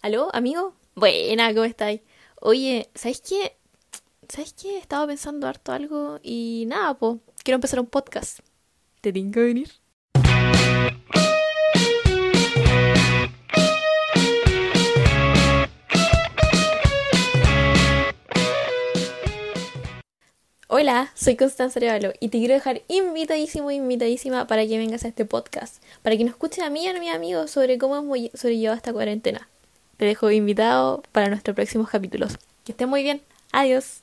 ¿Aló, amigo? Buena, ¿cómo estáis? Oye, ¿sabes qué? ¿Sabes qué? Estaba pensando harto algo y nada, pues, quiero empezar un podcast. ¿Te tengo que venir? Hola, soy Constanza Arevalo y te quiero dejar invitadísimo, invitadísima para que vengas a este podcast, para que nos escuches a mí y a mi amigo sobre cómo hemos sobrellevado esta cuarentena. Te dejo invitado para nuestros próximos capítulos. Que estén muy bien. Adiós.